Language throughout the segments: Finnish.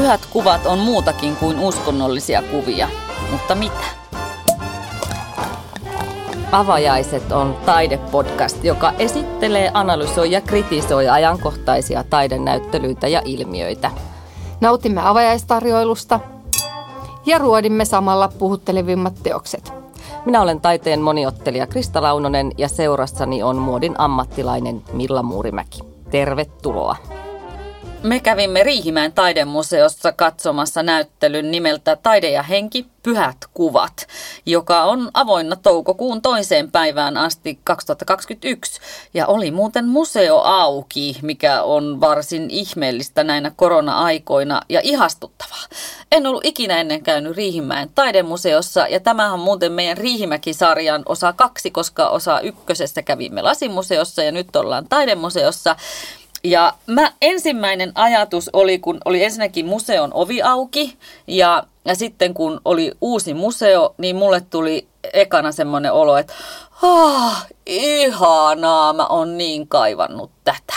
Pyhät kuvat on muutakin kuin uskonnollisia kuvia, mutta mitä? Avajaiset on taidepodcast, joka esittelee, analysoi ja kritisoi ajankohtaisia taidenäyttelyitä ja ilmiöitä. Nautimme avajaistarjoilusta ja ruodimme samalla puhuttelevimmat teokset. Minä olen taiteen moniottelija Krista Launonen ja seurassani on muodin ammattilainen Milla Muurimäki. Tervetuloa! Me kävimme Riihimäen taidemuseossa katsomassa näyttelyn nimeltä Taide ja henki, pyhät kuvat, joka on avoinna toukokuun toiseen päivään asti 2021. Ja oli muuten museo auki, mikä on varsin ihmeellistä näinä korona-aikoina ja ihastuttavaa. En ollut ikinä ennen käynyt Riihimäen taidemuseossa ja tämähän on muuten meidän Riihimäki-sarjan osa kaksi, koska osa ykkösessä kävimme lasimuseossa ja nyt ollaan taidemuseossa. Ja mä, ensimmäinen ajatus oli, kun oli ensinnäkin museon ovi auki ja, ja sitten kun oli uusi museo, niin mulle tuli ekana semmoinen olo, että ah, ihanaa, mä oon niin kaivannut tätä.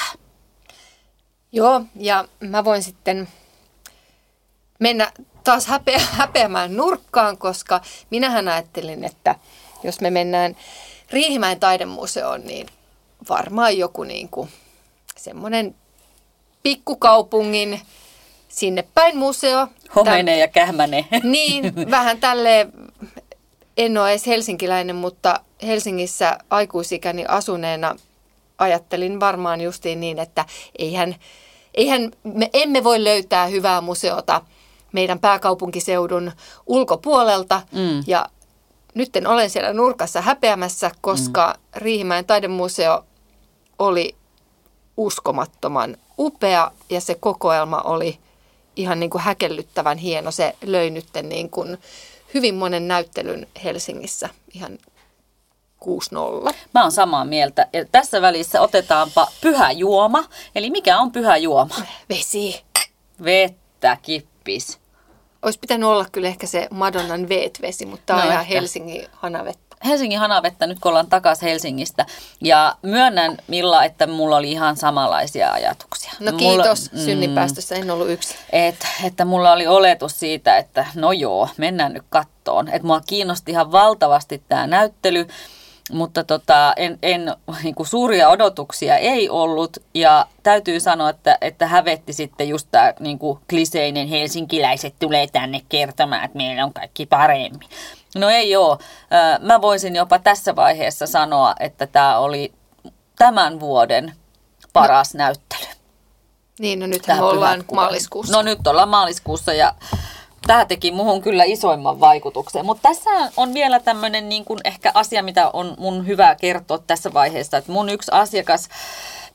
Joo, ja mä voin sitten mennä taas häpeä, häpeämään nurkkaan, koska minähän ajattelin, että jos me mennään Riihimäen taidemuseoon, niin varmaan joku niin kuin semmoinen pikkukaupungin sinne päin museo. Homene ja kähmäne. Niin, vähän tälle en ole edes helsinkiläinen, mutta Helsingissä aikuisikäni asuneena ajattelin varmaan justiin niin, että eihän, eihän me emme voi löytää hyvää museota meidän pääkaupunkiseudun ulkopuolelta. Mm. Ja nyt olen siellä nurkassa häpeämässä, koska mm. Riihimäen taidemuseo oli uskomattoman upea ja se kokoelma oli ihan niin kuin häkellyttävän hieno. Se löi nyt niin kuin hyvin monen näyttelyn Helsingissä ihan 6-0. Mä oon samaa mieltä. Ja tässä välissä otetaanpa pyhä juoma. Eli mikä on pyhä juoma? Vesi. Vettä, kippis. Olisi pitänyt olla kyllä ehkä se Madonnan veetvesi, mutta tämä no on ihan Helsingin hanavettä. Helsingin hanavettä nyt kun ollaan takaisin Helsingistä. Ja myönnän Milla, että mulla oli ihan samanlaisia ajatuksia. No kiitos mulla, mm, synninpäästössä, en ollut yksi. Et, että mulla oli oletus siitä, että no joo, mennään nyt kattoon. Että mua kiinnosti ihan valtavasti tämä näyttely mutta tota, en, en, niin kuin suuria odotuksia ei ollut ja täytyy sanoa, että, että hävetti sitten just tämä niin kuin kliseinen helsinkiläiset tulee tänne kertomaan, että meillä on kaikki paremmin. No ei ole. Mä voisin jopa tässä vaiheessa sanoa, että tämä oli tämän vuoden paras no. näyttely. Niin, no nyt me ollaan maaliskuussa. No nyt ollaan maaliskuussa ja tämä teki muhun kyllä isoimman vaikutuksen. Mutta tässä on vielä tämmöinen niin kuin ehkä asia, mitä on mun hyvä kertoa tässä vaiheessa. Että mun yksi asiakas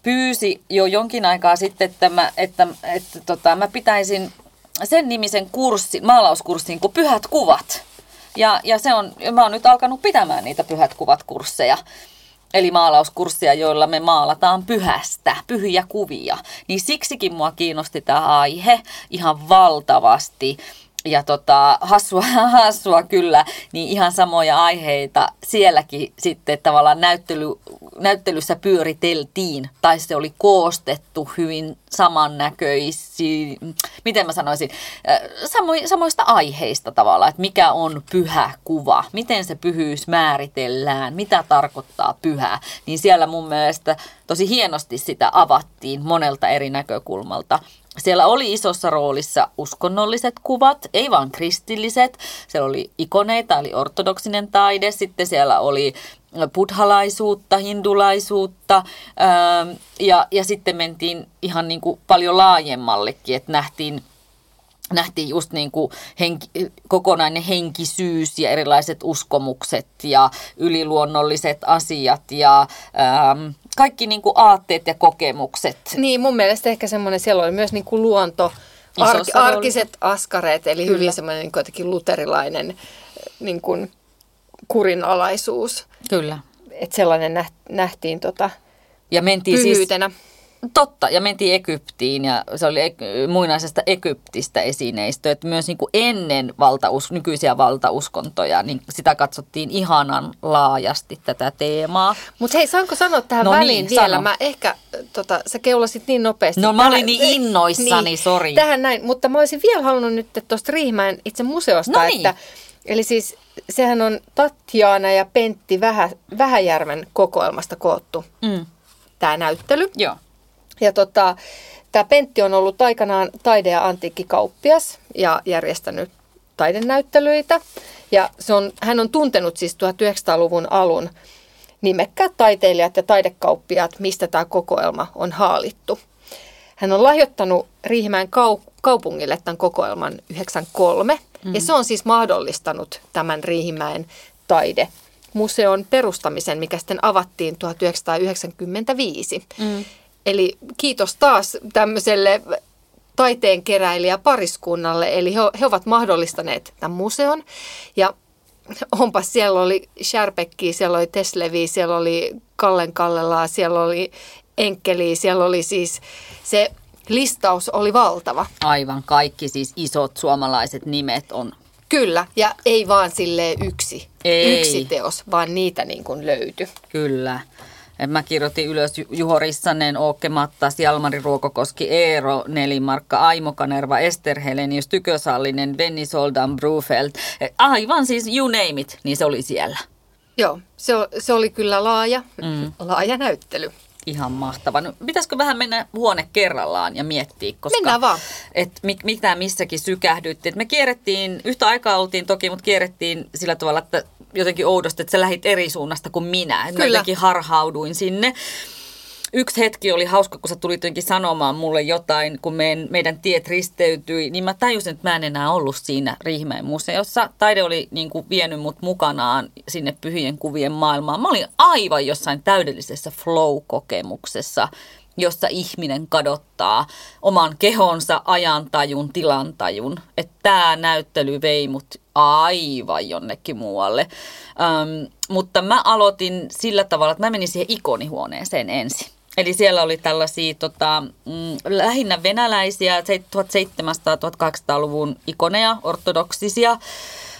pyysi jo jonkin aikaa sitten, että mä, että, että tota, mä pitäisin sen nimisen kurssi, maalauskurssin kuin Pyhät kuvat. Ja, ja se on, mä oon nyt alkanut pitämään niitä Pyhät kuvat kursseja eli maalauskurssia, joilla me maalataan pyhästä, pyhiä kuvia. Niin siksikin mua kiinnosti tämä aihe ihan valtavasti ja tota, hassua, hassua kyllä, niin ihan samoja aiheita sielläkin sitten tavallaan näyttely, näyttelyssä pyöriteltiin, tai se oli koostettu hyvin samannäköisiin, miten mä sanoisin, samo, samoista aiheista tavallaan, että mikä on pyhä kuva, miten se pyhyys määritellään, mitä tarkoittaa pyhä, niin siellä mun mielestä tosi hienosti sitä avattiin monelta eri näkökulmalta. Siellä oli isossa roolissa uskonnolliset kuvat, ei vaan kristilliset. Siellä oli ikoneita, eli ortodoksinen taide. Sitten siellä oli buddhalaisuutta, hindulaisuutta ähm, ja, ja sitten mentiin ihan niin kuin paljon laajemmallekin, että nähtiin nähtiin just niin kuin henki, kokonainen henkisyys ja erilaiset uskomukset ja yliluonnolliset asiat ja ähm, kaikki niin kuin aatteet ja kokemukset. Niin, mun mielestä ehkä semmoinen, siellä oli myös niin kuin luonto, ar- arkiset askareet, eli Kyllä. hyvin semmoinen niin jotenkin luterilainen niin kuin kurinalaisuus. Kyllä. Että sellainen nähtiin tota, ja mentiin siis pyhyytenä. Siis, Totta, ja mentiin Egyptiin ja se oli muinaisesta Egyptistä esineistö, että myös niin kuin ennen valtaus, nykyisiä valtauskontoja, niin sitä katsottiin ihanan laajasti tätä teemaa. Mutta hei, saanko sanoa tähän no väliin niin, vielä? Sano. Mä ehkä, tota, sä keulasit niin nopeasti. No mä olin niin innoissani, niin, sori. Tähän näin, mutta mä olisin vielä halunnut nyt tuosta Riihimäen itse museosta, no niin. että Eli siis sehän on Tatjaana ja Pentti Vähä, Vähäjärven kokoelmasta koottu mm. tämä näyttely. Joo. Ja tota, tämä Pentti on ollut aikanaan taide- ja antiikkikauppias ja järjestänyt taidenäyttelyitä. Ja se on, hän on tuntenut siis 1900-luvun alun nimekkäät taiteilijat ja taidekauppiaat, mistä tämä kokoelma on haalittu. Hän on lahjoittanut Riihimäen kau- kaupungille tämän kokoelman 93 Mm. Ja se on siis mahdollistanut tämän Riihimäen taide museon perustamisen, mikä sitten avattiin 1995. Mm. Eli kiitos taas tämmöiselle taiteen keräilijä pariskunnalle, eli he, he ovat mahdollistaneet tämän museon. Ja onpa siellä oli Sherpekki, siellä oli Teslevi, siellä oli Kallen Kallelaa, siellä oli Enkkeli, siellä oli siis se listaus oli valtava. Aivan, kaikki siis isot suomalaiset nimet on. Kyllä, ja ei vaan sille yksi, ei. yksi teos, vaan niitä niin kuin löytyi. Kyllä. Mä kirjoitin ylös Juho Rissanen, Ookke Mattas, Jalmari Ruokokoski, Eero Nelimarkka, Aimo Kanerva, Ester Helenius, Tykösallinen, Venni Soldan, Brufeld. Aivan siis you name it, niin se oli siellä. Joo, se, se oli kyllä laaja, mm. laaja näyttely. Ihan mahtava. No, pitäisikö vähän mennä huone kerrallaan ja miettiä, koska Mennään vaan. Et mit, mitä missäkin sykähdytti. Et me kierrettiin, yhtä aikaa oltiin toki, mutta kierrettiin sillä tavalla, että jotenkin oudosti, että sä lähit eri suunnasta kuin minä. Et Kyllä. Mä jotenkin harhauduin sinne yksi hetki oli hauska, kun sä tulit jotenkin sanomaan mulle jotain, kun meidän, meidän tiet risteytyi, niin mä tajusin, että mä en enää ollut siinä Riihimäen museossa. Taide oli niin kuin vienyt mut mukanaan sinne pyhien kuvien maailmaan. Mä olin aivan jossain täydellisessä flow-kokemuksessa, jossa ihminen kadottaa oman kehonsa, ajantajun, tilantajun. Että tämä näyttely vei mut aivan jonnekin muualle. Ähm, mutta mä aloitin sillä tavalla, että mä menin siihen ikonihuoneeseen ensin. Eli siellä oli tällaisia tota, mm, lähinnä venäläisiä 1700-1800-luvun ikoneja, ortodoksisia.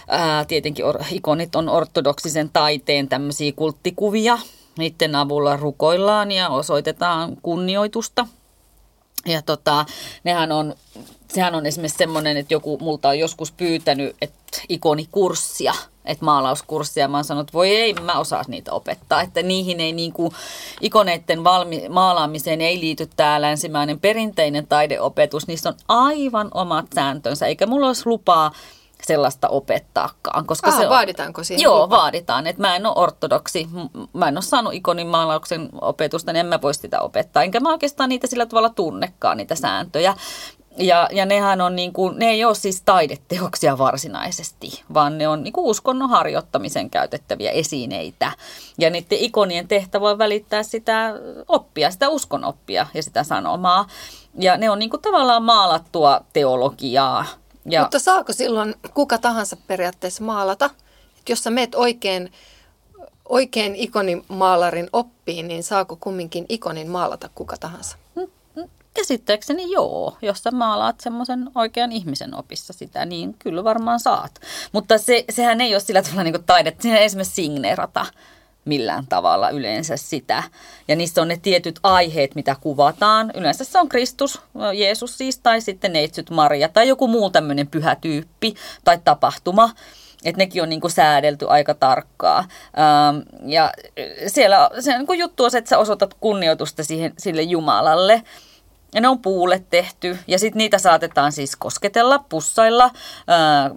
Ää, tietenkin or, ikonit on ortodoksisen taiteen tämmöisiä kulttikuvia. Niiden avulla rukoillaan ja osoitetaan kunnioitusta. Ja tota, nehän on, sehän on esimerkiksi semmoinen, että joku multa on joskus pyytänyt, että ikonikurssia – että maalauskurssia. Mä oon sanonut, että voi ei, mä osaan niitä opettaa. Että niihin ei niin kuin, ikoneiden valmi, maalaamiseen ei liity tämä länsimäinen perinteinen taideopetus. Niissä on aivan omat sääntönsä, eikä mulla olisi lupaa sellaista opettaakaan. Koska Aha, se on, vaaditaanko siihen Joo, lupa? vaaditaan. Että mä en ole ortodoksi, mä en ole saanut ikonin maalauksen opetusta, niin en mä voi sitä opettaa. Enkä mä oikeastaan niitä sillä tavalla tunnekaan, niitä sääntöjä. Ja, ja nehän on niin kuin, ne ei ole siis taideteoksia varsinaisesti, vaan ne on niin kuin uskonnon harjoittamisen käytettäviä esineitä. Ja niiden ikonien tehtävä on välittää sitä oppia, sitä uskonoppia ja sitä sanomaa. Ja ne on niin kuin tavallaan maalattua teologiaa. Ja... Mutta saako silloin kuka tahansa periaatteessa maalata? Et jos sä meet oikein, oikein ikonimaalarin oppiin, niin saako kumminkin ikonin maalata kuka tahansa? Käsittääkseni joo. Jos sä maalaat semmoisen oikean ihmisen opissa sitä, niin kyllä varmaan saat. Mutta se, sehän ei ole sillä tavalla niin taidetta. Siinä ei esimerkiksi signeerata millään tavalla yleensä sitä. Ja niissä on ne tietyt aiheet, mitä kuvataan. Yleensä se on Kristus, Jeesus siis, tai sitten neitsyt Maria, tai joku muu tämmöinen pyhä tyyppi tai tapahtuma. Että nekin on niinku säädelty aika tarkkaa. Ähm, ja siellä se on niinku juttu on se, että sä osoitat kunnioitusta siihen, sille Jumalalle. Ja ne on puulle tehty ja sitten niitä saatetaan siis kosketella, pussailla, ää,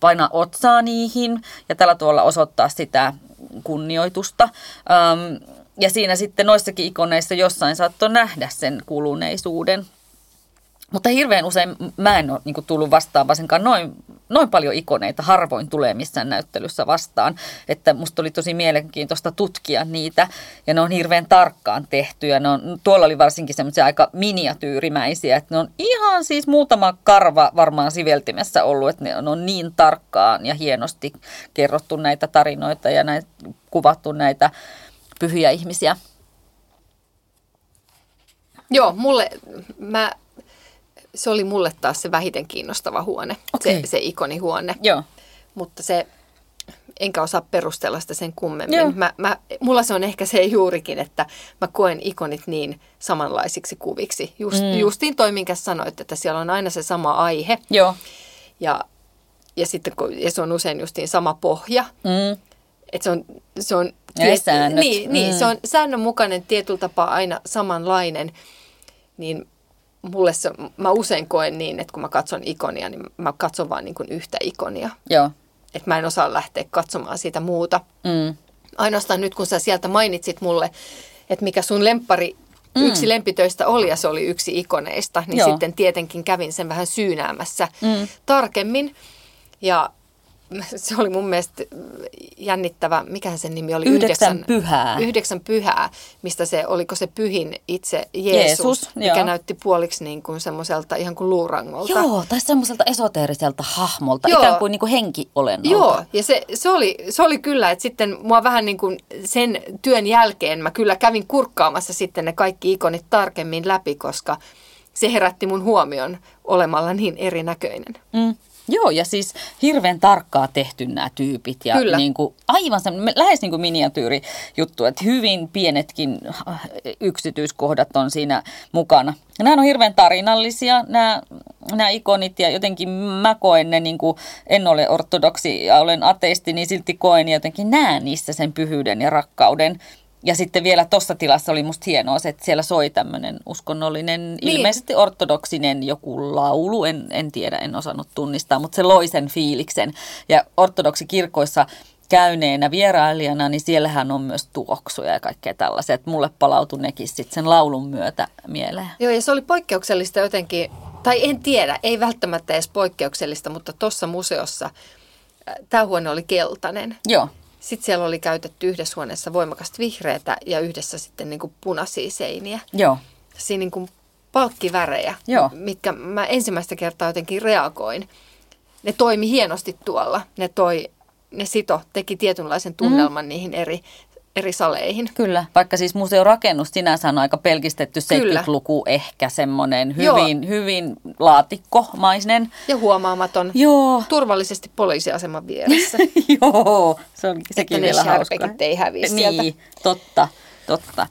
painaa otsaa niihin ja tällä tuolla osoittaa sitä kunnioitusta. Ähm, ja siinä sitten noissakin ikoneissa jossain saattoi nähdä sen kuluneisuuden. Mutta hirveän usein mä en ole niin tullut vastaan varsinkaan noin, noin paljon ikoneita, harvoin tulee missään näyttelyssä vastaan. Että musta oli tosi mielenkiintoista tutkia niitä ja ne on hirveän tarkkaan tehty ja ne on, tuolla oli varsinkin semmoisia aika miniatyyrimäisiä, että ne on ihan siis muutama karva varmaan siveltimessä ollut, että ne on niin tarkkaan ja hienosti kerrottu näitä tarinoita ja näitä, kuvattu näitä pyhiä ihmisiä. Joo, mulle, mä, se oli mulle taas se vähiten kiinnostava huone, Okei. se, se ikonihuone. Joo. Mutta se, enkä osaa perustella sitä sen kummemmin. Joo. Mä, mä, mulla se on ehkä se juurikin, että mä koen ikonit niin samanlaisiksi kuviksi. Just, mm. Justiin toi, minkä sanoit, että siellä on aina se sama aihe Joo. ja, ja, sitten, kun- ja se on usein justiin sama pohja. Mm. Että se on, se on, säännöt. Niin, niin Mm. se on säännönmukainen tietyllä tapaa aina samanlainen. Niin mulle se, mä usein koen niin, että kun mä katson ikonia, niin mä katson vaan niin kuin yhtä ikonia. Joo. Että mä en osaa lähteä katsomaan siitä muuta. Mm. Ainoastaan nyt, kun sä sieltä mainitsit mulle, että mikä sun lemppari, mm. yksi lempitöistä oli ja se oli yksi ikoneista, niin Joo. sitten tietenkin kävin sen vähän syynäämässä Mm. tarkemmin. Ja se oli mun mielestä jännittävä, mikähän sen nimi oli? Yhdeksän pyhää. Yhdeksän pyhää, mistä se, oliko se pyhin itse Jeesus, Jeesus, mikä joo. näytti puoliksi niin kuin semmoiselta ihan kuin luurangolta. Joo, tai semmoiselta esoteeriselta hahmolta, Joo. ikään kuin, niin kuin henkiolennolta. Joo, ja se, se, oli, se oli kyllä, että sitten mua vähän niin kuin sen työn jälkeen mä kyllä kävin kurkkaamassa sitten ne kaikki ikonit tarkemmin läpi, koska se herätti mun huomion olemalla niin erinäköinen. Mm. Joo, ja siis hirveän tarkkaa tehty nämä tyypit. Ja Kyllä. Niin kuin, aivan se, lähes niin kuin miniatyyri juttu, että hyvin pienetkin äh, yksityiskohdat on siinä mukana. Ja nämä on hirveän tarinallisia, nämä, nämä ikonit, ja jotenkin mä koen ne, niin kuin, en ole ortodoksi ja olen ateisti, niin silti koen ja jotenkin näen niissä sen pyhyyden ja rakkauden. Ja sitten vielä tuossa tilassa oli musta hienoa se, että siellä soi tämmöinen uskonnollinen, Niin. ilmeisesti ortodoksinen joku laulu, en, en tiedä, en osannut tunnistaa, mutta se loi sen fiiliksen. Ja ortodoksikirkoissa käyneenä vierailijana, niin siellähän on myös tuoksuja ja kaikkea tällaisia. Että mulle palautui nekin sitten sen laulun myötä mieleen. Joo, ja se oli poikkeuksellista jotenkin, tai en tiedä, ei välttämättä edes poikkeuksellista, mutta tuossa museossa tämä huone oli keltainen. Joo, Sitten siellä oli käytetty yhdessä huoneessa voimakasta vihreätä ja yhdessä sitten niin kuin punaisia seiniä. joo, siinä niin kuin palkkivärejä, Joo. mitkä mä ensimmäistä kertaa jotenkin reagoin. Ne toimi hienosti tuolla. Ne, toi, ne sito, teki tietynlaisen tunnelman mm. niihin eri, eri saleihin. kyllä. Vaikka siis museorakennus sinänsä on aika pelkistetty Kyllä. 70-luku ehkä semmoinen Joo. hyvin, hyvin laatikkomainen. Ja huomaamaton. Joo, Turvallisesti poliisiaseman vieressä. Joo, se on sekin Että ne vielä särpekit hauskaa. ei häviä sieltä. Niin, totta, totta.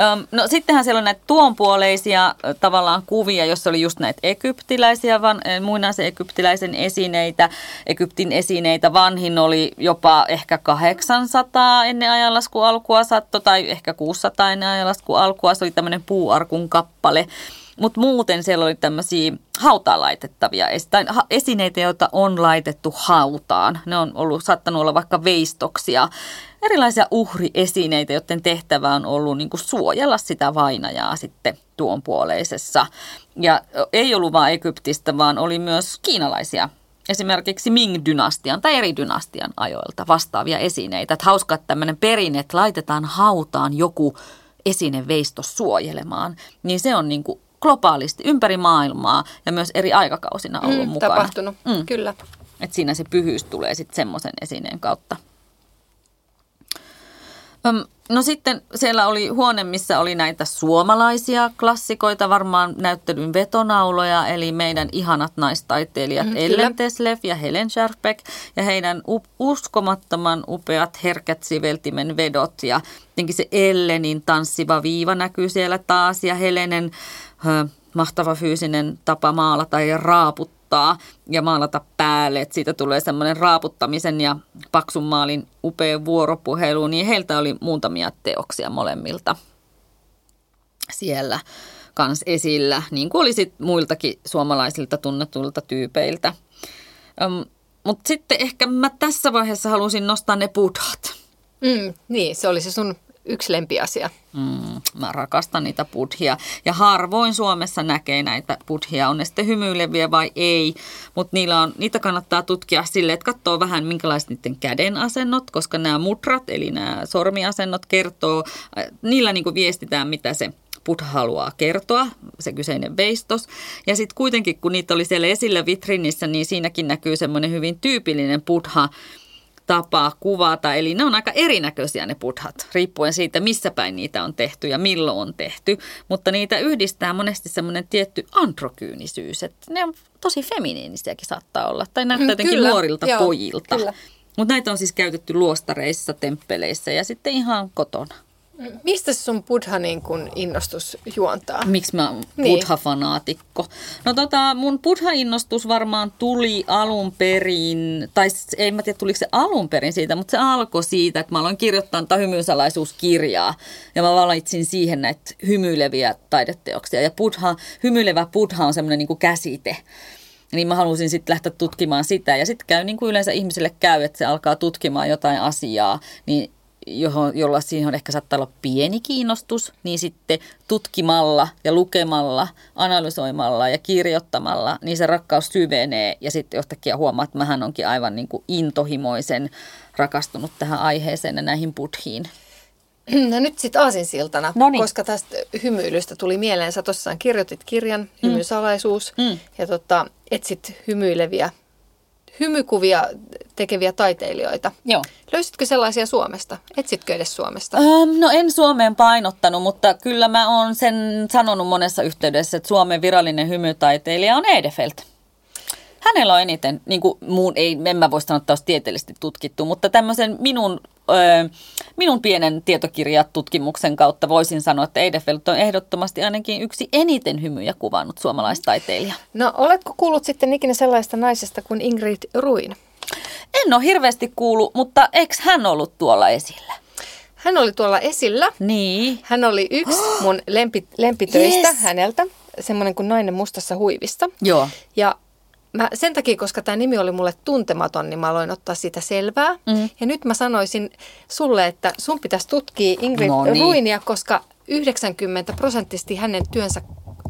Öm, no sittenhän siellä on näitä tuonpuoleisia tavallaan kuvia, jossa oli just näitä egyptiläisiä, van, muinaisen egyptiläisen esineitä. Egyptin esineitä vanhin oli jopa ehkä 800 ennen ajanlaskun alkua satto, tai ehkä 600 ennen ajanlaskun alkua. Se oli tämmöinen puuarkun kappale. Mutta muuten siellä oli tämmöisiä hautaan laitettavia esineitä, joita on laitettu hautaan. Ne on ollut, saattanut olla vaikka veistoksia, erilaisia uhriesineitä, joiden tehtävä on ollut niin kuin suojella sitä vainajaa sitten tuon puoleisessa. Ja ei ollut vain Egyptistä, vaan oli myös kiinalaisia esimerkiksi Ming-dynastian tai eri dynastian ajoilta vastaavia esineitä. Että hauska, että tämmöinen perinne, että laitetaan hautaan joku esineveistos suojelemaan, niin se on niin kuin globaalisti ympäri maailmaa ja myös eri aikakausina ollut Mm, mukana. tapahtunut, Mm. kyllä. Että siinä se pyhyys tulee sitten semmoisen esineen kautta. No sitten siellä oli huone, missä oli näitä suomalaisia klassikoita, varmaan näyttelyn vetonauloja, eli meidän ihanat naistaiteilijat mm, kyllä. Ellen Teslev ja Helen Scherbeck ja heidän uskomattoman upeat herkät siveltimen vedot ja jotenkin se Ellenin tanssiva viiva näkyy siellä taas ja Helenen ö, mahtava fyysinen tapa maalata ja raaputtaa ja maalata päälle, että siitä tulee semmoinen raaputtamisen ja paksun maalin upea vuoropuhelu, niin heiltä oli muutamia teoksia molemmilta siellä kans esillä, niin kuin oli sit muiltakin suomalaisilta tunnetuilta tyypeiltä. Mutta sitten ehkä mä tässä vaiheessa halusin nostaa ne buddhat. Mm, niin, se oli se sun yksi lempiasia. Mm, mä rakastan niitä buddhia. Ja harvoin Suomessa näkee näitä buddhia, on ne sitten hymyileviä vai ei. Mutta niillä on, niitä kannattaa tutkia sille, että katsoo vähän minkälaiset niiden käden asennot, koska nämä mudrat, eli nämä sormiasennot kertoo, äh, niillä niinku viestitään, mitä se Buddha haluaa kertoa, se kyseinen veistos. Ja sitten kuitenkin, kun niitä oli siellä esillä vitrinissä, niin siinäkin näkyy semmoinen hyvin tyypillinen Buddha, tapa kuvata. Eli ne on aika erinäköisiä ne buddhat, riippuen siitä, missä päin niitä on tehty ja milloin on tehty. Mutta niitä yhdistää monesti semmoinen tietty androkyynisyys, että ne on tosi feminiinisiäkin saattaa olla. Tai näyttää Mm, jotenkin kyllä, nuorilta joo, pojilta. Mutta näitä on siis käytetty luostareissa, temppeleissä ja sitten ihan kotona. Mistä se sun buddha niin kun innostus juontaa? Miksi mä oon Niin. buddha-fanaatikko? No tota, mun buddha-innostus varmaan tuli alun perin, tai ei mä tiedä tuliko se alun perin siitä, mutta se alkoi siitä, että mä aloin kirjoittaa tätä hymyysalaisuuskirjaa. Ja mä valitsin siihen näitä hymyileviä taideteoksia. Ja buddha, hymyilevä buddha on semmoinen niin käsite. Niin mä halusin sitten lähteä tutkimaan sitä. Ja sitten käy niin kuin yleensä ihmiselle käy, että se alkaa tutkimaan jotain asiaa, niin johon, jolla siihen on ehkä saattaa olla pieni kiinnostus, niin sitten tutkimalla ja lukemalla, analysoimalla ja kirjoittamalla, niin se rakkaus syvenee ja sitten yhtäkkiä huomaa, että mähän onkin aivan niin kuin intohimoisen rakastunut tähän aiheeseen ja näihin buddhiin. No nyt sitten aasinsiltana, Noniin. koska tästä hymyilystä tuli mieleen. Sä tosissaan kirjoitit kirjan, Hymysalaisuus, Mm. ja tota, etsit hymyileviä, hymykuvia tekeviä taiteilijoita. Joo. Löysitkö sellaisia Suomesta? Etsitkö edes Suomesta? Ähm, no en Suomeen painottanut, mutta kyllä mä oon sen sanonut monessa yhteydessä, että Suomen virallinen hymytaiteilija on Edefeld. Hänellä on eniten, niin kuin muun, ei, en mä voi sanoa, että olisi tieteellisesti tutkittu, mutta tämmöisen minun, minun pienen tietokirjatutkimuksen kautta voisin sanoa, että Edefeld on ehdottomasti ainakin yksi eniten hymyjä kuvannut suomalaistaiteilija. No oletko kuullut sitten ikinä sellaista naisesta kuin Ingrid Ruin? En ole hirveästi kuullut, mutta eikö hän ollut tuolla esillä? Hän oli tuolla esillä. Niin. Hän oli yksi mun lempi, lempitöistä Yes. häneltä, semmoinen kuin nainen mustassa huivista. Joo. Ja mä, sen takia, koska tämä nimi oli mulle tuntematon, niin mä aloin ottaa sitä selvää. Mm. Ja nyt mä sanoisin sulle, että sun pitäisi tutkia Ingrid No niin. Ruinia, koska 90 prosenttisesti hänen työnsä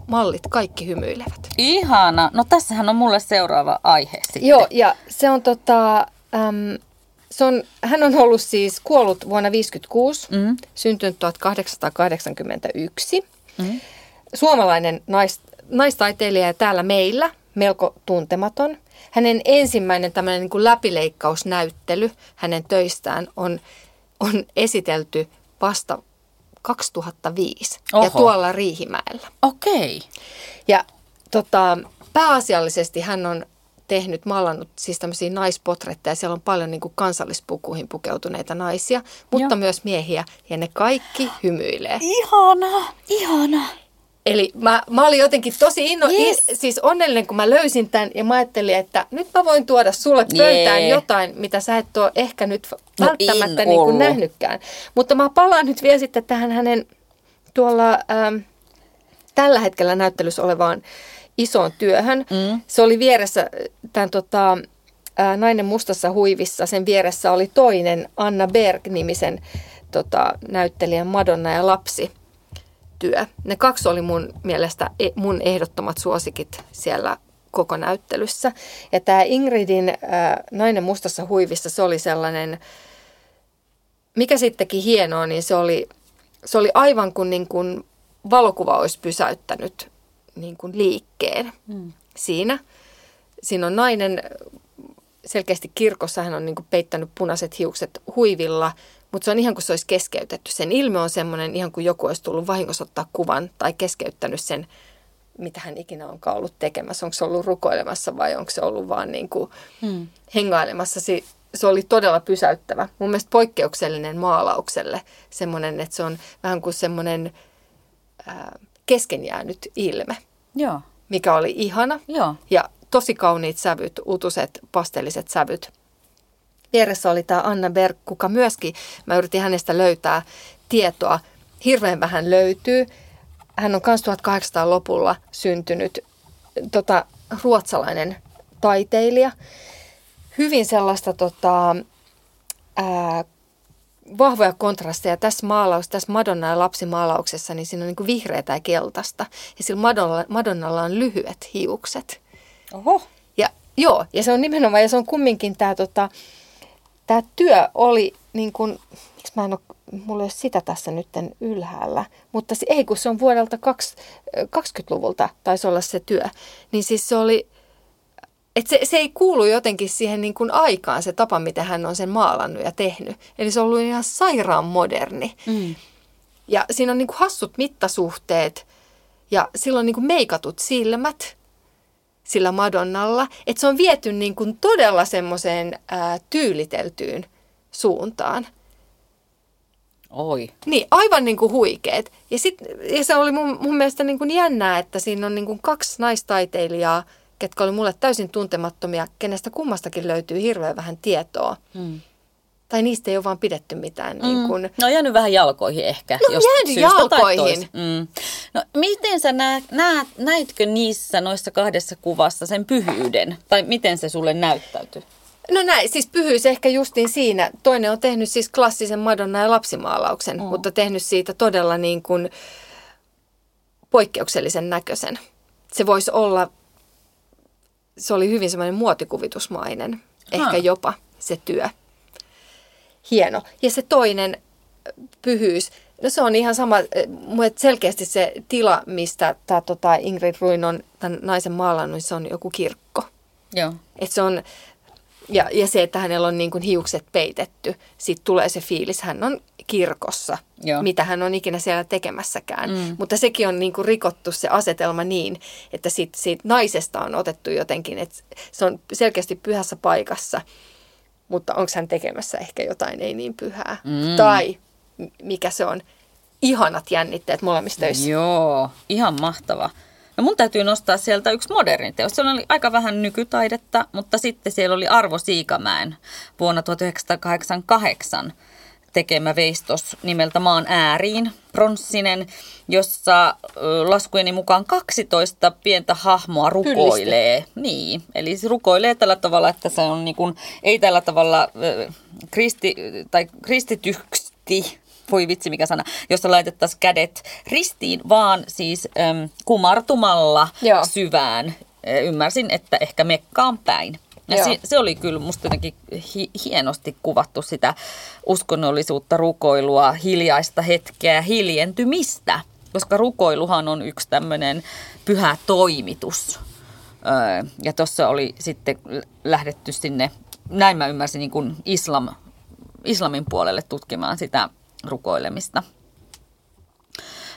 mallit kaikki hymyilevät. Ihana. No tässähän on mulle seuraava aihe sitten. Joo, ja se on tota, äm, se on, hän on ollut siis kuollut vuonna 1956, Mm. syntynyt 1881. Mm. Suomalainen nais, naistaiteilija ja täällä meillä melko tuntematon. Hänen ensimmäinen tämmöinen niin kuin läpileikkausnäyttely hänen töistään on, on esitelty vasta 2005 ja Oho. tuolla Riihimäellä. Okei. Ja tota, pääasiallisesti hän on tehnyt, maalannut siis tämmöisiä naispotretteja. Siellä on paljon niin kuin kansallispukuihin pukeutuneita naisia, mutta Joo. myös miehiä. Ja ne kaikki hymyilee. Ihana, ihana. Eli mä, mä olin jotenkin tosi inno, Yes. in, siis onnellinen, kun mä löysin tämän ja mä ajattelin, että nyt mä voin tuoda sulle pöytään Jee. jotain, mitä sä et ole ehkä nyt No välttämättä en niin kuin nähnytkään. Mutta mä palaan nyt vielä sitten tähän hänen tuolla ähm, tällä hetkellä näyttelyssä olevaan isoon työhön. Mm. Se oli vieressä tämän tota, ää, Nainen mustassa huivissa. Sen vieressä oli toinen Anna Berg-nimisen tota, näyttelijän Madonna ja lapsi työ. Ne kaksi oli mun mielestä e- mun ehdottomat suosikit siellä koko näyttelyssä. Ja tämä Ingridin ää, Nainen mustassa huivissa, se oli sellainen, mikä sittenkin hienoa, niin se oli, se oli aivan kuin, niin kuin valokuva olisi pysäyttänyt niin kuin liikkeen Mm. siinä. Siinä on nainen, selkeästi kirkossa hän on niin kuin peittänyt punaiset hiukset huivilla, mutta se on ihan kuin se olisi keskeytetty. Sen ilme on semmoinen ihan kuin joku olisi tullut vahingossa ottaa kuvan tai keskeyttänyt sen, mitä hän ikinä onkaan ollut tekemässä. Onko se ollut rukoilemassa vai onko se ollut vaan niin kuin Mm. hengailemassa. Se, se oli todella pysäyttävä. Mun mielestä poikkeuksellinen maalaukselle. Semmoinen, että se on vähän kuin semmoinen ää, keskenjäänyt ilme, Joo, mikä oli ihana. joo. Ja tosi kauniit sävyt, utuset, pastelliset sävyt. Vieressä oli tämä Anna Berg, kuka myöskin, mä yritin hänestä löytää tietoa. Hirveän vähän löytyy. Hän on myös 1800-lopulla syntynyt tota, ruotsalainen taiteilija. Hyvin sellaista tota, ää, vahvoja kontrasteja tässä maalaus, tässä Madonna ja lapsimaalauksessa, niin siinä on niin vihreätä ja keltaista. Ja sillä Madonna, Madonnalla on lyhyet hiukset. Oho. Ja joo, ja se on nimenomaan, ja se on kumminkin tämä tota, tää työ oli niin kuin, miksi mä en ole, mulla ei ole sitä tässä nytten ylhäällä, mutta se, ei kun se on vuodelta kaksi- 20-luvulta taisi olla se työ, niin siis se oli Et se, se ei kuulu jotenkin siihen niin kuin aikaan se tapa, miten hän on sen maalannut ja tehnyt. Eli se on ollut ihan sairaan moderni. Mm. Ja siinä on niin kuin hassut mittasuhteet ja silloin niin kuin meikatut silmät sillä Madonnalla. Että se on viety niin kuin todella semmoiseen tyyliteltyyn suuntaan. Oi. Niin, aivan niin kuin huikeet. Ja, sit, ja se oli mun, mun mielestä niin kuin jännää, että siinä on niin kuin kaksi naistaiteilijaa, ketkä oli mulle täysin tuntemattomia, kenestä kummastakin löytyy hirveän vähän tietoa. Hmm. Tai niistä ei ole vaan pidetty mitään. Mm. Niin kun... No jäänyt vähän jalkoihin ehkä. No jäänyt jalkoihin. Mm. No miten sä näet, näet, näitkö niissä noissa kahdessa kuvassa sen pyhyyden? Tai miten se sulle näyttäytyy? No näin, siis pyhyys ehkä justiin siinä. Toinen on tehnyt siis klassisen Madonna ja lapsimaalauksen, mm. mutta tehnyt siitä todella niin kuin poikkeuksellisen näköisen. Se voisi olla, se oli hyvin semmoinen muotikuvitusmainen, ehkä jopa se työ. Hieno. Ja se toinen pyhyys, no se on ihan sama, selkeästi se tila, mistä tämä tota Ingrid Ruin on tämän naisen maalannut, niin se on joku kirkko. Joo. Et se on ja, ja se, että hänellä on niin kuin hiukset peitetty, sitten tulee se fiilis, hän on kirkossa, Joo. mitä hän on ikinä siellä tekemässäkään. Mm. Mutta sekin on niin kuin rikottu se asetelma niin, että siitä, siitä naisesta on otettu jotenkin, että se on selkeästi pyhässä paikassa, mutta onko hän tekemässä ehkä jotain ei niin pyhää. Mm. Tai mikä se on, ihanat jännitteet molemmissa töissä. Joo, ihan mahtava. No mun täytyy nostaa sieltä yksi moderni teos. Siellä oli aika vähän nykytaidetta, mutta sitten siellä oli Arvo Siikamäen vuonna 1988 tekemä veistos nimeltä Maan ääriin, pronssinen, jossa laskujeni mukaan 12 pientä hahmoa rukoilee. Hyllistä. Niin, eli se rukoilee tällä tavalla, että se on niin kuin, ei tällä tavalla kristi, tai kristityksti voi vitsi mikä sana, jossa laitettaisiin kädet ristiin, vaan siis äm, kumartumalla Joo. syvään. Ymmärsin, että ehkä mekkaan päin. Ja se, se oli kyllä musta jotenkin hi- hienosti kuvattu sitä uskonnollisuutta, rukoilua, hiljaista hetkeä, hiljentymistä. Koska rukoiluhan on yksi tämmöinen pyhä toimitus. Öö, ja tuossa oli sitten lähdetty sinne, näin mä ymmärsin, niin kuin islam, islamin puolelle tutkimaan sitä rukoilemista.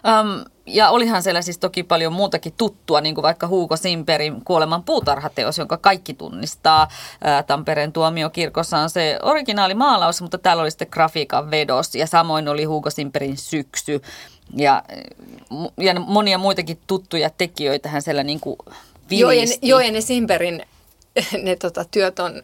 Um, ja olihan siellä siis toki paljon muutakin tuttua, niin kuin vaikka Hugo Simperin Kuoleman puutarhateos, jonka kaikki tunnistaa. Tampereen tuomiokirkossa on se originaali maalaus, mutta täällä oli sitten grafiikan vedos ja samoin oli Hugo Simperin syksy. Ja, ja monia muitakin tuttuja tekijöitä hän siellä niin kuin ne, joo, ja Simperin ne tota, työt on,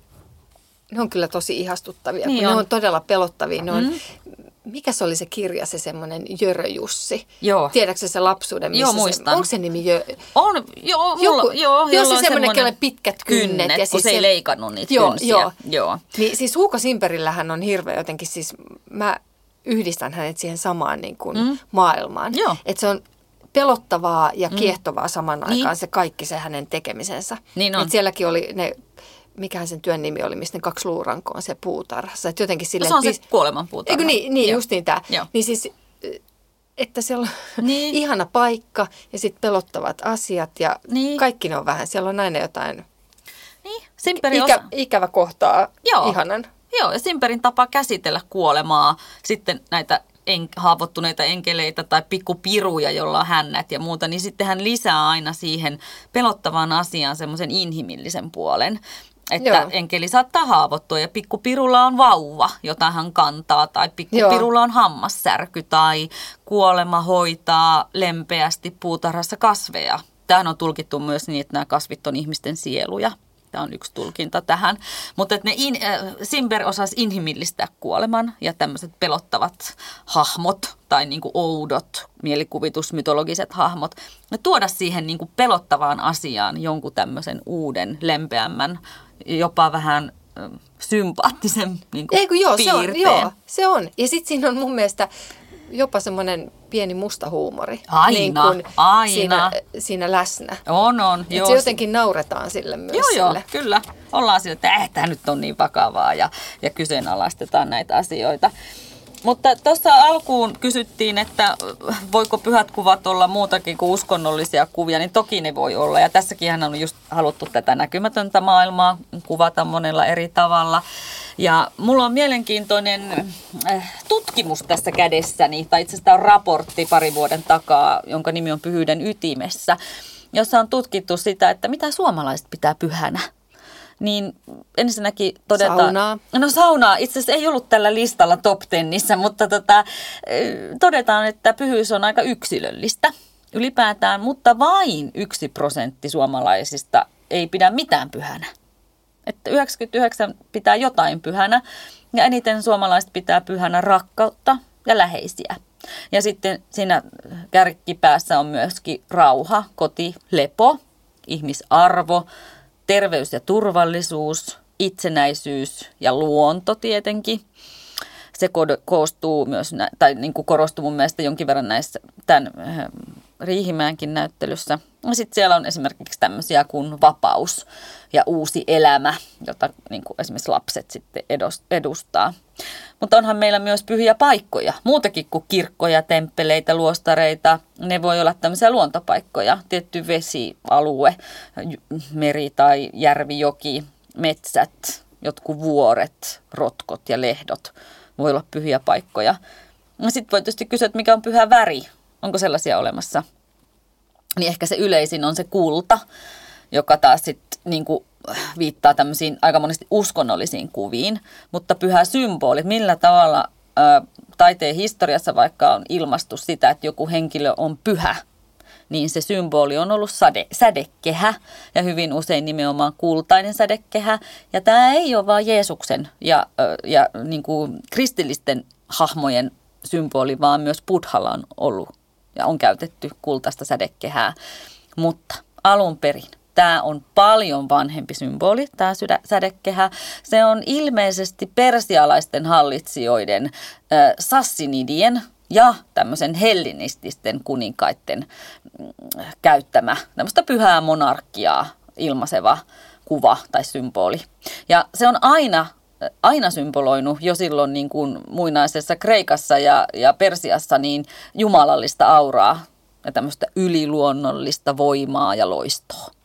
ne on kyllä tosi ihastuttavia, niin on. ne on todella pelottavia. Ne on, mm mikä se oli se kirja, se semmoinen Jörö Jussi? Joo. Tiedätkö se lapsuuden? Missä joo, muistan. Se, onko se nimi Jö? On, joo, mulla, Joku, joo. Jos se semmoinen, kelle pitkät kynnet. kynnet ja siis kun se ei leikannut niitä joo, kynsiä. Joo. joo. Niin siis Huuko Simperillähän on hirveä jotenkin, siis mä yhdistän hänet siihen samaan niin kuin mm. maailmaan. Joo. Että se on pelottavaa ja kiehtovaa mm. saman aikaan niin. se kaikki se hänen tekemisensä. Niin on. Et sielläkin oli ne mikähän sen työn nimi oli, mistä ne kaksi luurankoa on se puutarhassa. Että jotenkin silleen, no se on se kuoleman puutarha. Eikö niin, niin just niin tämä. Niin siis, että siellä on niin. ihana paikka ja sitten pelottavat asiat ja niin. kaikki ne on vähän, siellä on aina jotain niin. Simperin ikä, osa... ikävä kohtaa Joo. ihanan. Joo, ja Simperin tapa käsitellä kuolemaa, sitten näitä en, haavoittuneita enkeleitä tai pikkupiruja, jolla on hännät ja muuta, niin sitten hän lisää aina siihen pelottavaan asiaan semmoisen inhimillisen puolen. Että Joo. enkeli saattaa haavoittua ja pikkupirulla on vauva, jota hän kantaa, tai pikkupirulla on hammassärky, tai kuolema hoitaa lempeästi puutarhassa kasveja. Tämähän on tulkittu myös niin, että nämä kasvit on ihmisten sieluja. Tämä on yksi tulkinta tähän. Mutta että ne in, äh, Simber osasi inhimillistää kuoleman ja tämmöiset pelottavat hahmot tai niin kuin oudot mielikuvitusmytologiset hahmot. Ja tuoda siihen niin kuin pelottavaan asiaan jonkun tämmöisen uuden, lempeämmän, jopa vähän sympaattisen niin kuin Ei kun joo, se on, joo, se on. Ja sitten siinä on mun mielestä jopa semmoinen pieni musta huumori. Aina, niin kuin aina. Siinä, siinä läsnä. On, on. Että joo. se jotenkin nauretaan sille myös. Joo, joo, kyllä. Ollaan sille, että äh, tämä nyt on niin vakavaa ja, ja kyseenalaistetaan näitä asioita. Mutta tuossa alkuun kysyttiin, että voiko pyhät kuvat olla muutakin kuin uskonnollisia kuvia, niin toki ne voi olla. Ja tässäkin on just haluttu tätä näkymätöntä maailmaa kuvata monella eri tavalla. Ja mulla on mielenkiintoinen äh, tutkimus tässä kädessäni, tai itse asiassa on raportti pari vuoden takaa, jonka nimi on Pyhyyden ytimessä, jossa on tutkittu sitä, että mitä suomalaiset pitää pyhänä niin ensinnäkin todetaan... Saunaa. No saunaa itse asiassa ei ollut tällä listalla top tennissä, mutta tota, todetaan, että pyhyys on aika yksilöllistä ylipäätään, mutta vain yksi prosentti suomalaisista ei pidä mitään pyhänä. Että 99 pitää jotain pyhänä ja eniten suomalaiset pitää pyhänä rakkautta ja läheisiä. Ja sitten siinä kärkipäässä on myöskin rauha, koti, lepo, ihmisarvo, terveys ja turvallisuus, itsenäisyys ja luonto tietenkin. Se koostuu myös, tai niin kuin korostuu mun mielestä jonkin verran näissä tämän äh, Riihimäänkin näyttelyssä. Sitten siellä on esimerkiksi tämmöisiä kuin vapaus ja uusi elämä, jota niin kuin esimerkiksi lapset sitten edustaa. Mutta onhan meillä myös pyhiä paikkoja, muutakin kuin kirkkoja, temppeleitä, luostareita. Ne voi olla tämmöisiä luontopaikkoja, tietty vesialue, meri tai järvi, joki, metsät, jotkut vuoret, rotkot ja lehdot voi olla pyhiä paikkoja. Sitten voi tietysti kysyä, että mikä on pyhä väri. Onko sellaisia olemassa? Niin ehkä se yleisin on se kulta, joka taas sitten niin kuin viittaa tämmöisiin aika monesti uskonnollisiin kuviin, mutta pyhä symboli, millä tavalla ä, taiteen historiassa vaikka on ilmastu sitä, että joku henkilö on pyhä, niin se symboli on ollut sade, sädekehä ja hyvin usein nimenomaan kultainen sädekehä. Ja tämä ei ole vain Jeesuksen ja, ja niin kuin kristillisten hahmojen symboli, vaan myös Buddhalla on ollut ja on käytetty kultaista sädekehää. Mutta alun perin tämä on paljon vanhempi symboli, tämä sädekehä. Se on ilmeisesti persialaisten hallitsijoiden, äh, sassinidien ja tämmöisen hellinististen kuninkaiden mm, käyttämä tämmöistä pyhää monarkiaa ilmaiseva kuva tai symboli. Ja se on aina aina symboloinut jo silloin niin kuin muinaisessa Kreikassa ja, ja Persiassa niin jumalallista auraa ja tämmöistä yliluonnollista voimaa ja loistoa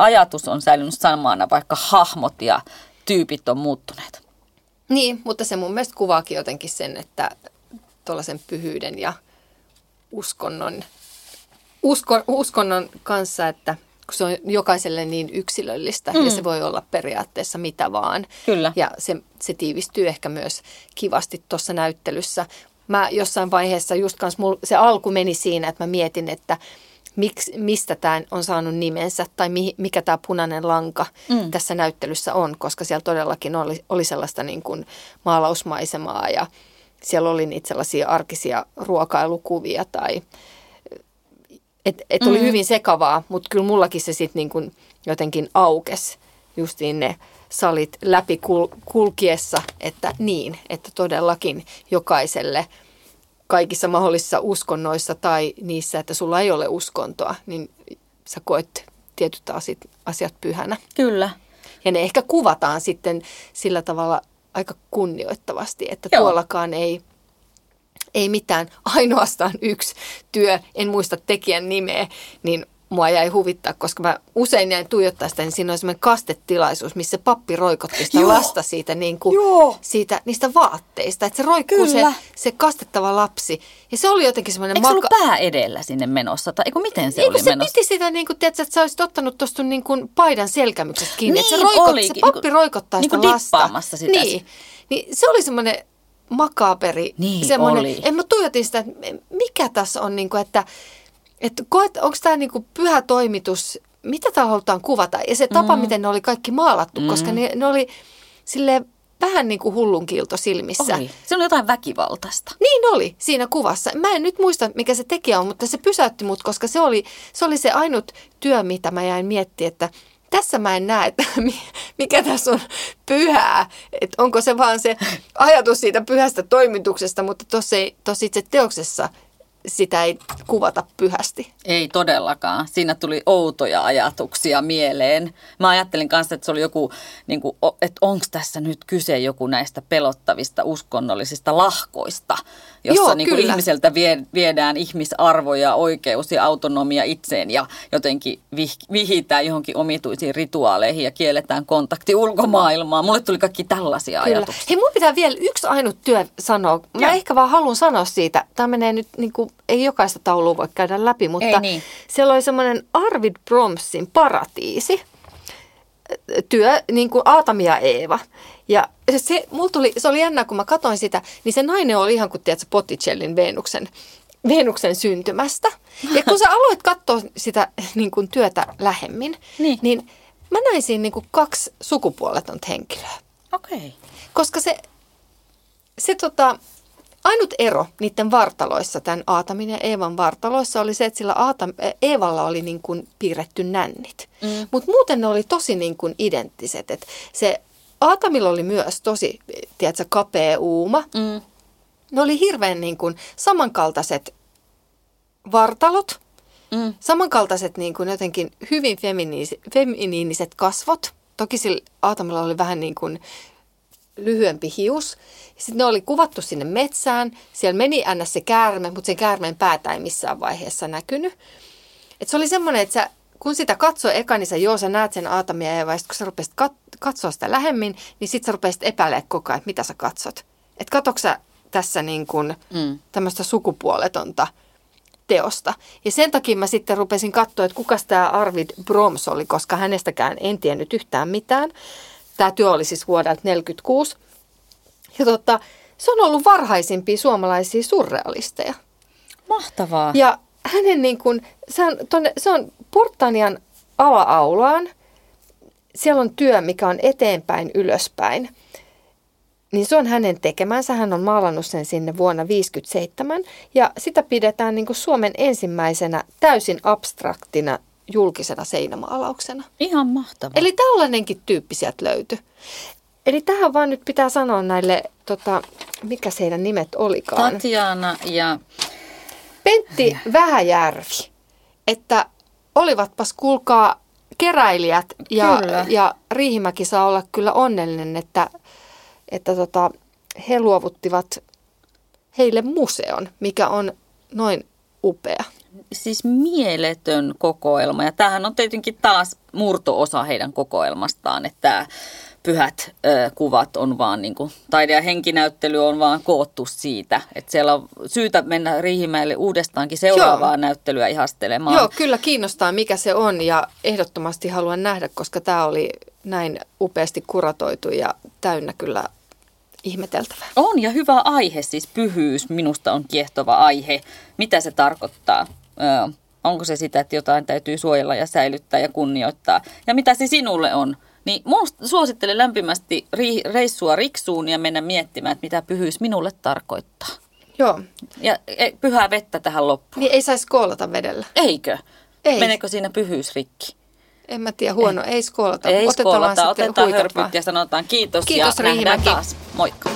ajatus on säilynyt samana, vaikka hahmot ja tyypit on muuttuneet. Niin, mutta se mun mielestä kuvaakin jotenkin sen, että tuollaisen pyhyyden ja uskonnon, uskon, uskonnon kanssa, että kun se on jokaiselle niin yksilöllistä mm. ja se voi olla periaatteessa mitä vaan. Kyllä. Ja se, se tiivistyy ehkä myös kivasti tuossa näyttelyssä. Mä jossain vaiheessa just kans mul, se alku meni siinä, että mä mietin, että – miksi, mistä tämä on saanut nimensä tai mi, mikä tämä punainen lanka mm. tässä näyttelyssä on, koska siellä todellakin oli, oli sellaista niin kuin maalausmaisemaa ja siellä oli niitä sellaisia arkisia ruokailukuvia tai et, et oli mm. hyvin sekavaa, mutta kyllä mullakin se sitten niin kuin jotenkin aukes justiin ne salit läpi kul, kulkiessa, että niin, että todellakin jokaiselle – kaikissa mahdollisissa uskonnoissa tai niissä, että sulla ei ole uskontoa, niin sä koet tietyt asiat, asiat pyhänä. Kyllä. Ja ne ehkä kuvataan sitten sillä tavalla aika kunnioittavasti, että Joo. tuollakaan ei, ei mitään, ainoastaan yksi työ, en muista tekijän nimeä, niin mua jäi huvittaa, koska mä usein jäin tuijottaa sitä, niin siinä on semmoinen kastetilaisuus, missä pappi roikotti sitä Joo. lasta siitä, niin kuin, siitä, niistä vaatteista. Että se roikkuu se, se kastettava lapsi. Ja se oli jotenkin semmoinen... Eikö maka- ollut pää edellä sinne menossa? Tai eikö miten se Eikö oli se menossa? piti sitä, niin kuin, tiedätkö, että sä olisit ottanut tuosta niin kuin paidan selkämyksestä kiinni. Niin, että se, roikot, oli. se pappi niin roikottaa niin sitä lasta. sitä. Niin. niin se oli semmoinen makaperi. Niin semmoinen, oli. En mä tuijotin sitä, että mikä tässä on, niin kuin, että että koet, onko tämä niinku pyhä toimitus, mitä täällä halutaan kuvata? Ja se tapa, mm. miten ne oli kaikki maalattu, mm. koska ne, ne oli sille vähän niin kuin hullunkiilto silmissä. Oli. Se oli jotain väkivaltaista. Niin oli siinä kuvassa. Mä en nyt muista, mikä se tekijä on, mutta se pysäytti mut, koska se oli se, oli se ainut työ, mitä mä jäin miettimään, että tässä mä en näe, että mikä tässä on pyhää. Että onko se vaan se ajatus siitä pyhästä toimituksesta, mutta tuossa itse teoksessa sitä ei kuvata pyhästi. Ei todellakaan. Siinä tuli outoja ajatuksia mieleen. Mä ajattelin kanssa, että se oli joku, niin kuin, että onko tässä nyt kyse joku näistä pelottavista uskonnollisista lahkoista, jossa Joo, niin kuin kyllä. ihmiseltä vie, viedään ihmisarvoja, oikeus ja autonomia itseen ja jotenkin vih, vihitään johonkin omituisiin rituaaleihin ja kielletään kontakti ulkomaailmaan. Mulle tuli kaikki tällaisia Kyllä. ajatuksia. Hei, mun pitää vielä yksi ainut työ sanoa. Mä Joo. ehkä vaan haluan sanoa siitä. Tämä menee nyt, niin kuin, ei jokaista taulua voi käydä läpi, mutta Ei niin. siellä oli semmoinen Arvid Bromsin paratiisi. Työ, niin kuin Aatami ja Eeva. Ja se, mulla tuli, se oli jännä, kun mä katsoin sitä, niin se nainen oli ihan kuin, tiedätkö, Botticellin Venuksen, Venuksen syntymästä. Ja kun sä aloit katsoa sitä niin kuin työtä lähemmin, Niin. niin mä näin siinä niin kuin kaksi sukupuoletonta henkilöä. Okei. Okay. Koska se, se tota, ainut ero niiden vartaloissa, tämän Aatamin ja Eevan vartaloissa, oli se, että sillä Aatam, Eevalla oli niin kuin piirretty nännit. Mm. Mutta muuten ne oli tosi niin kuin identtiset. Et se Aatamilla oli myös tosi, tiedätkö, kapea uuma. Mm. Ne oli hirveän niin kuin samankaltaiset vartalot, Mm. samankaltaiset niin kuin jotenkin hyvin feminiiniset, feminiiniset kasvot. Toki sillä Aatamilla oli vähän niin kuin lyhyempi hius. Sitten ne oli kuvattu sinne metsään. Siellä meni ns. se käärme, mutta sen käärmeen päätä ei missään vaiheessa näkynyt. Et se oli semmoinen, että sä, kun sitä katsoi eka, niin sä joo, sä näet sen Aatamia ja sit kun sä rupesit kat- katsoa sitä lähemmin, niin sit sä rupesit epäilemään koko ajan, että mitä sä katsot. Että katoksa sä tässä niin kuin Mm. tämmöistä sukupuoletonta teosta. Ja sen takia mä sitten rupesin katsoa, että kuka tämä Arvid Broms oli, koska hänestäkään en tiennyt yhtään mitään. Tämä työ oli siis vuodelta 1946. Ja tota, se on ollut varhaisimpia suomalaisia surrealisteja. Mahtavaa. Ja hänen niin kuin, se on, tonne, se on Portanian ala-aulaan. Siellä on työ, mikä on eteenpäin, ylöspäin. Niin se on hänen tekemänsä. Hän on maalannut sen sinne vuonna 1957. Ja sitä pidetään niin kuin Suomen ensimmäisenä täysin abstraktina julkisena seinämaalauksena. Ihan mahtavaa. Eli tällainenkin tyyppi sieltä löytyi. Eli tähän vaan nyt pitää sanoa näille, tota, mikä heidän nimet olikaan. Tatjana ja Pentti Vähäjärvi, että olivatpas kuulkaa keräilijät ja, Kyllä. ja Riihimäki saa olla kyllä onnellinen, että, että tota, he luovuttivat heille museon, mikä on noin upea. siis mieletön kokoelma. Ja tämähän on tietenkin taas murto-osa heidän kokoelmastaan, että pyhät ö, kuvat on vaan, niin kuin, taide- ja henkinäyttely on vaan koottu siitä. Että siellä on syytä mennä Riihimäelle uudestaankin seuraavaa Joo. näyttelyä ihastelemaan. Joo, kyllä kiinnostaa mikä se on ja ehdottomasti haluan nähdä, koska tämä oli näin upeasti kuratoitu ja täynnä kyllä ihmeteltävää. On ja hyvä aihe, siis pyhyys minusta on kiehtova aihe. Mitä se tarkoittaa? Ö, onko se sitä, että jotain täytyy suojella ja säilyttää ja kunnioittaa? Ja mitä se sinulle on? Niin suosittelen lämpimästi reissua Riksuun ja mennä miettimään, että mitä pyhyys minulle tarkoittaa. Joo, Ja e, pyhää vettä tähän loppuun. niin ei saisi koolata vedellä. Eikö? Ei. Meneekö siinä pyhyys rikki? En mä tiedä, huono, ei, ei skoolata. Ei otetaan skoolata, otetaan hörpyt ja sanotaan kiitos, Kiitos, ja nähdään taas. Moikka.